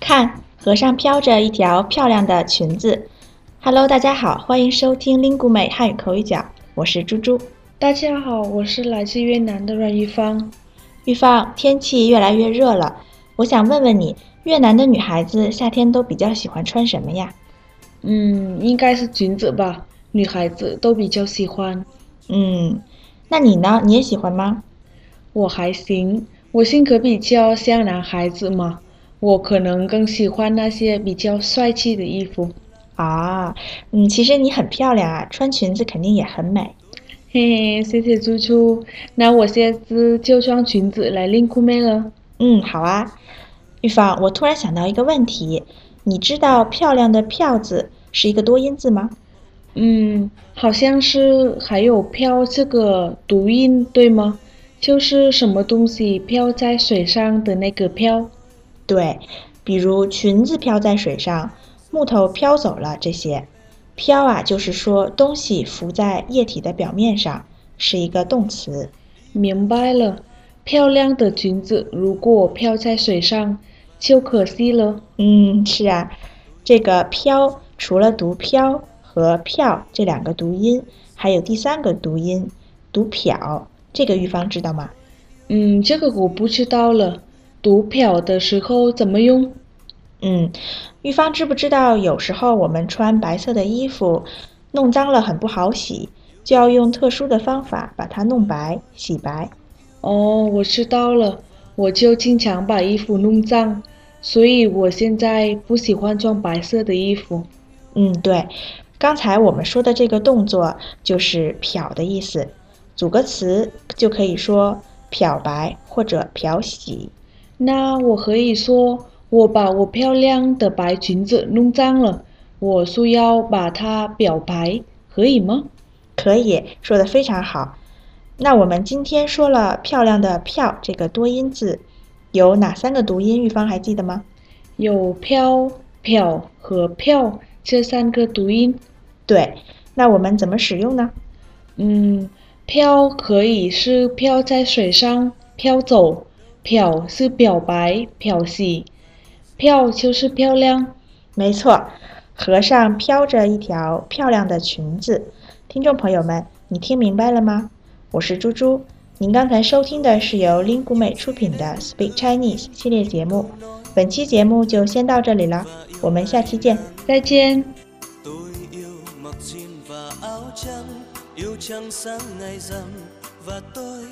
看，河上飘着一条漂亮的裙子。Hello，大家好，欢迎收听 Lingu 美汉语口语角，我是猪猪。大家好，我是来自越南的阮玉芳。玉芳，天气越来越热了，我想问问你，越南的女孩子夏天都比较喜欢穿什么呀？嗯，应该是裙子吧，女孩子都比较喜欢。嗯，那你呢？你也喜欢吗？我还行，我性格比较像男孩子嘛，我可能更喜欢那些比较帅气的衣服。啊，嗯，其实你很漂亮啊，穿裙子肯定也很美。嘿嘿，谢谢猪猪，那我下次就穿裙子来练酷妹了。嗯，好啊。玉芳，我突然想到一个问题，你知道“漂亮”的“漂”字是一个多音字吗？嗯，好像是，还有“飘”这个读音，对吗？就是什么东西飘在水上的那个飘，对，比如裙子飘在水上，木头飘走了这些，飘啊，就是说东西浮在液体的表面上，是一个动词。明白了，漂亮的裙子如果飘在水上，就可惜了。嗯，是啊，这个飘除了读飘和票这两个读音，还有第三个读音读漂。这个玉芳知道吗？嗯，这个我不知道了。读漂的时候怎么用？嗯，玉芳知不知道有时候我们穿白色的衣服，弄脏了很不好洗，就要用特殊的方法把它弄白、洗白。哦，我知道了，我就经常把衣服弄脏，所以我现在不喜欢穿白色的衣服。嗯，对，刚才我们说的这个动作就是漂的意思。组个词就可以说漂白或者漂洗。那我可以说我把我漂亮的白裙子弄脏了，我需要把它表白，可以吗？可以说的非常好。那我们今天说了漂亮的“漂”这个多音字，有哪三个读音？玉芳还记得吗？有飘、漂和票这三个读音。对，那我们怎么使用呢？嗯。飘可以是飘在水上飘走，漂是表白漂洗，漂就是漂亮。没错，河上飘着一条漂亮的裙子。听众朋友们，你听明白了吗？我是猪猪，您刚才收听的是由 g u 美出品的 Speak Chinese 系列节目。本期节目就先到这里了，我们下期见，再见。yêu trang sáng ngày rằm và tôi